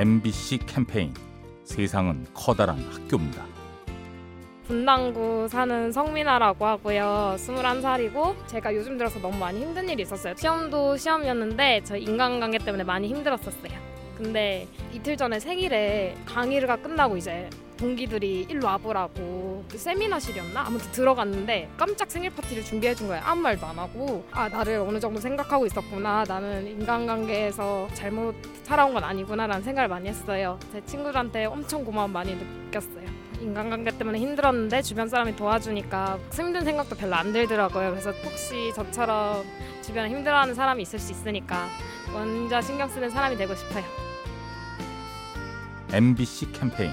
MBC 캠페인 세상은 커다란 학교입니다. 분당구 사는 성민아라고 하고요. 21살이고 제가 요즘 들어서 너무 많이 힘든 일이 있었어요. 시험도 시험이었는데 저 인간관계 때문에 많이 힘들었었어요. 근데 이틀 전에 생일에 강의가 끝나고 이제 동기들이 일로 와보라고 그 세미나실이었나? 아무튼 들어갔는데 깜짝 생일 파티를 준비해 준 거예요. 아무 말도 안 하고 아 나를 어느 정도 생각하고 있었구나. 나는 인간관계에서 잘못 살아온 건 아니구나라는 생각을 많이 했어요. 제 친구들한테 엄청 고마움 많이 느꼈어요. 인간관계 때문에 힘들었는데 주변 사람이 도와주니까 힘든 생각도 별로 안 들더라고요. 그래서 혹시 저처럼 주변에 힘들어하는 사람이 있을 수 있으니까 먼저 신경 쓰는 사람이 되고 싶어요. MBC 캠페인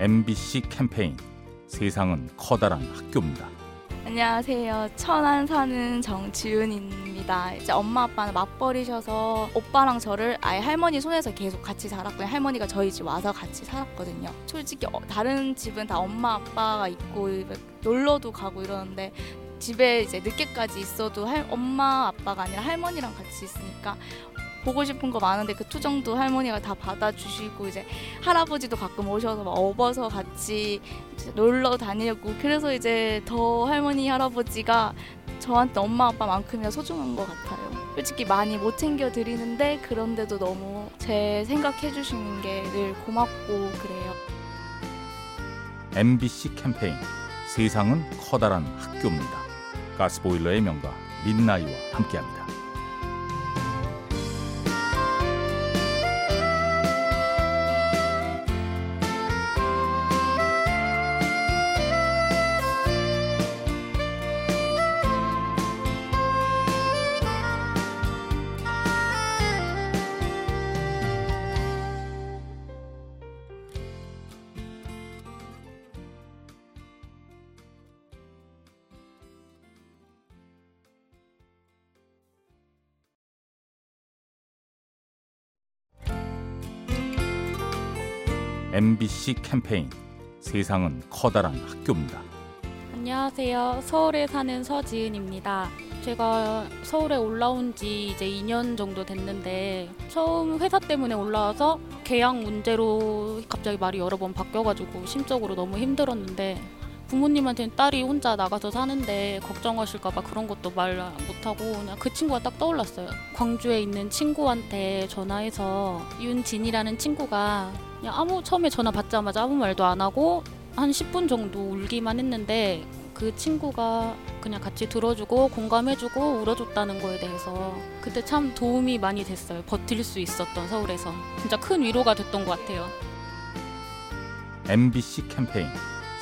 MBC 캠페인 세상은 커다란 학교입니다. 안녕하세요. 천안 사는 정지윤입니다. 이제 엄마 아빠는 맞벌이셔서 오빠랑 저를 아예 할머니 손에서 계속 같이 살았고요. 할머니가 저희 집 와서 같이 살았거든요. 솔직히 어, 다른 집은 다 엄마 아빠가 있고 놀러도 가고 이러는데 집에 이제 늦게까지 있어도 할, 엄마 아빠가 아니라 할머니랑 같이 있으니까 보고 싶은 거 많은데 그 투정도 할머니가 다 받아주시고 이제 할아버지도 가끔 오셔서 막 업어서 같이 놀러 다니고 그래서 이제 더 할머니 할아버지가 저한테 엄마 아빠만큼이나 소중한 것 같아요. 솔직히 많이 못 챙겨 드리는데 그런데도 너무 제 생각해 주시는 게 늘 고맙고 그래요. MBC 캠페인 세상은 커다란 학교입니다. 가스보일러의 명가 민나이와 함께합니다. MBC 캠페인 세상은 커다란 학교입니다. 안녕하세요. 서울에 사는 서지은입니다. 제가 서울에 올라온 지 이제 2년 정도 됐는데 처음 회사 때문에 올라와서 계약 문제로 갑자기 말이 여러 번 바뀌어가지고 심적으로 너무 힘들었는데 부모님한테는 딸이 혼자 나가서 사는데 걱정하실까봐 그런 것도 말 못하고 그냥 그 친구가 딱 떠올랐어요. 광주에 있는 친구한테 전화해서 윤진이라는 친구가 그냥 아무 처음에 전화 받자마자 아무 말도 안 하고 한 10분 정도 울기만 했는데 그 친구가 그냥 같이 들어주고 공감해주고 울어줬다는 거에 대해서 그때 참 도움이 많이 됐어요. 버틸 수 있었던 서울에서 진짜 큰 위로가 됐던 것 같아요. MBC 캠페인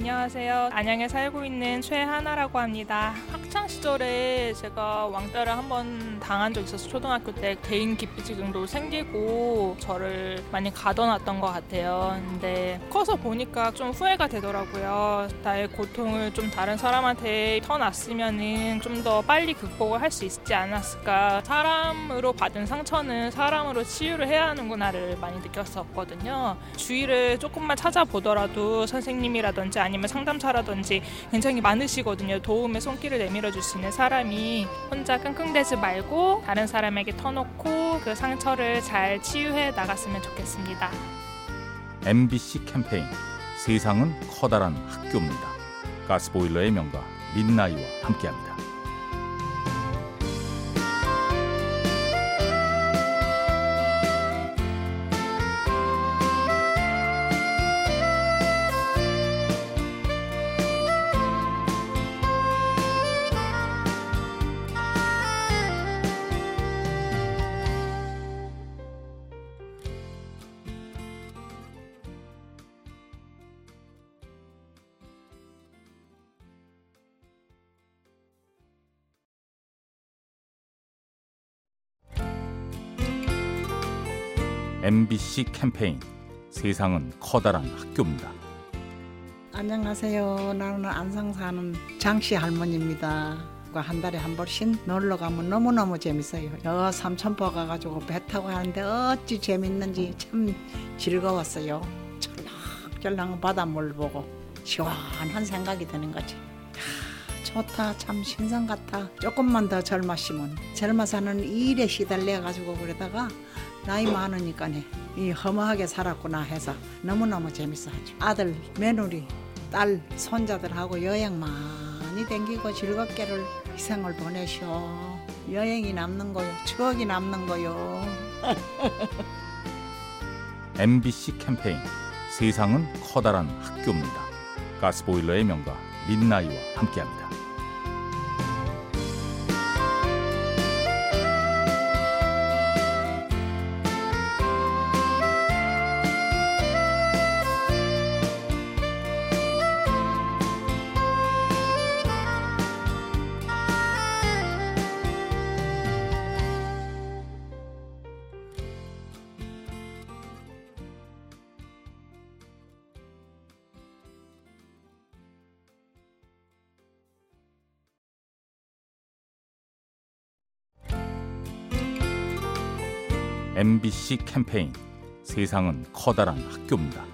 안녕하세요. 안양에 살고 있는 최하나라고 합니다. 학창 시절에 제가 왕따를 한번 당한 적 있어서 초등학교 때 개인 기피증도 생기고 저를 많이 가둬놨던 것 같아요. 근데 커서 보니까 좀 후회가 되더라고요. 나의 고통을 좀 다른 사람한테 터놨으면은 좀 더 빨리 극복을 할 수 있지 않았을까. 사람으로 받은 상처는 사람으로 치유를 해야 하는구나를 많이 느꼈었거든요. 주위를 조금만 찾아보더라도 선생님이라든지 아니면 상담사라든지 굉장히 많으시거든요. 도움의 손길을 내밀어 줄 수 있는 사람이 혼자 끙끙대지 말고 다른 사람에게 터놓고 그 상처를 잘 치유해 나갔으면 좋겠습니다. MBC 캠페인 세상은 커다란 학교입니다. 가스보일러의 명가 민나이와 함께합니다. MBC 캠페인 세상은 커다란 학교입니다. 안녕하세요. 나는 안상 사는 장씨 할머니입니다. 한 달에 한 번씩 놀러 가면 너무너무 재밌어요. 여 삼천포 가가지고 배 타고 하는데 어찌 재밌는지 참 즐거웠어요. 철랑철랑 바닷물 보고 시원한 생각이 드는 거지. 야, 좋다 참 신선 같아. 조금만 더 젊었으면 젊어서는 일에 시달려 가지고 그러다가 나이 많으니까네 이 허무하게 살았구나 해서 너무너무 재밌어 하죠. 아들, 며느리, 딸, 손자들하고 여행 많이 댕기고 즐겁게를 희생을 보내셔. 여행이 남는 거요. 추억이 남는 거요. MBC 캠페인 세상은 커다란 학교입니다. 가스보일러의 명가 민나이와 함께합니다. MBC 캠페인 세상은 커다란 학교입니다.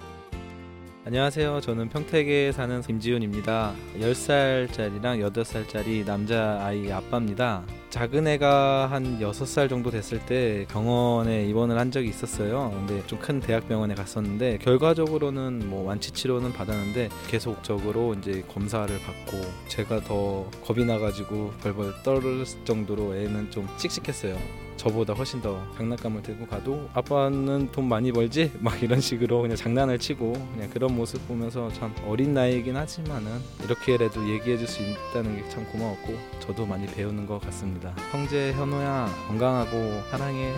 안녕하세요. 저는 평택에 사는 김지훈입니다. 10살짜리랑 8살짜리 남자아이 아빠입니다. 작은 애가 한 6살 정도 됐을 때 병원에 입원을 한 적이 있었어요. 근데 좀 큰 대학병원에 갔었는데 결과적으로는 뭐 완치 치료는 받았는데 계속적으로 이제 검사를 받고 제가 더 겁이 나가지고 벌벌 떨을 정도로 애는 좀 씩씩했어요. 저보다 훨씬 더 장난감을 들고 가도 아빠는 돈 많이 벌지 막 이런 식으로 그냥 장난을 치고 그냥 그런 모습 보면서 참 어린 나이긴 하지만은 이렇게라도 얘기해 줄 수 있다는 게 참 고마웠고 저도 많이 배우는 것 같습니다 형제 현호야 건강하고 사랑해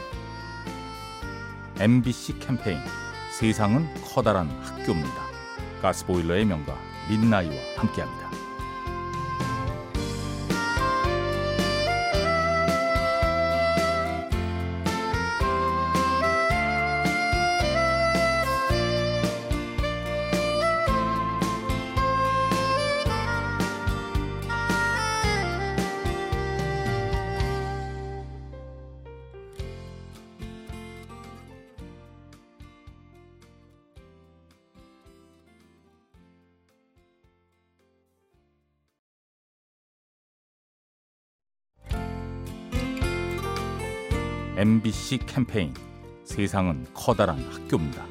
MBC 캠페인 세상은 커다란 학교입니다. 가스보일러의 명가 민나이와 함께합니다. MBC 캠페인 세상은 커다란 학교입니다.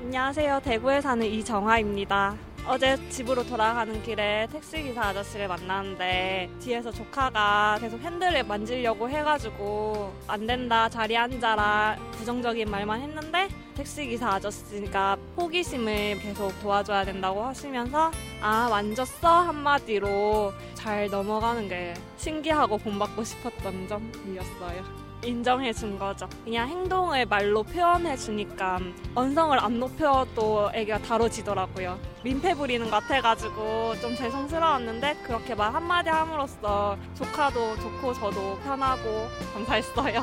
안녕하세요. 대구에 사는 이정화입니다. 어제 집으로 돌아가는 길에 택시기사 아저씨를 만났는데 뒤에서 조카가 계속 핸들을 만지려고 해가지고 안 된다 자리에 앉아라 부정적인 말만 했는데 택시기사 아저씨가 호기심을 계속 도와줘야 된다고 하시면서 아 만졌어 한마디로 잘 넘어가는 게 신기하고 본받고 싶었던 점이었어요. 인정해 준 거죠. 그냥 행동을 말로 표현해 주니까 언성을 안 높여도 애가 다뤄지더라고요. 민폐 부리는 것 같아가지고 좀 죄송스러웠는데 그렇게 말 한마디 함으로써 조카도 좋고 저도 편하고 감사했어요.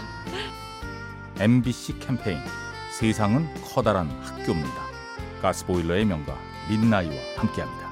MBC 캠페인 세상은 커다란 학교입니다. 가스보일러의 명가 민나이와 함께합니다.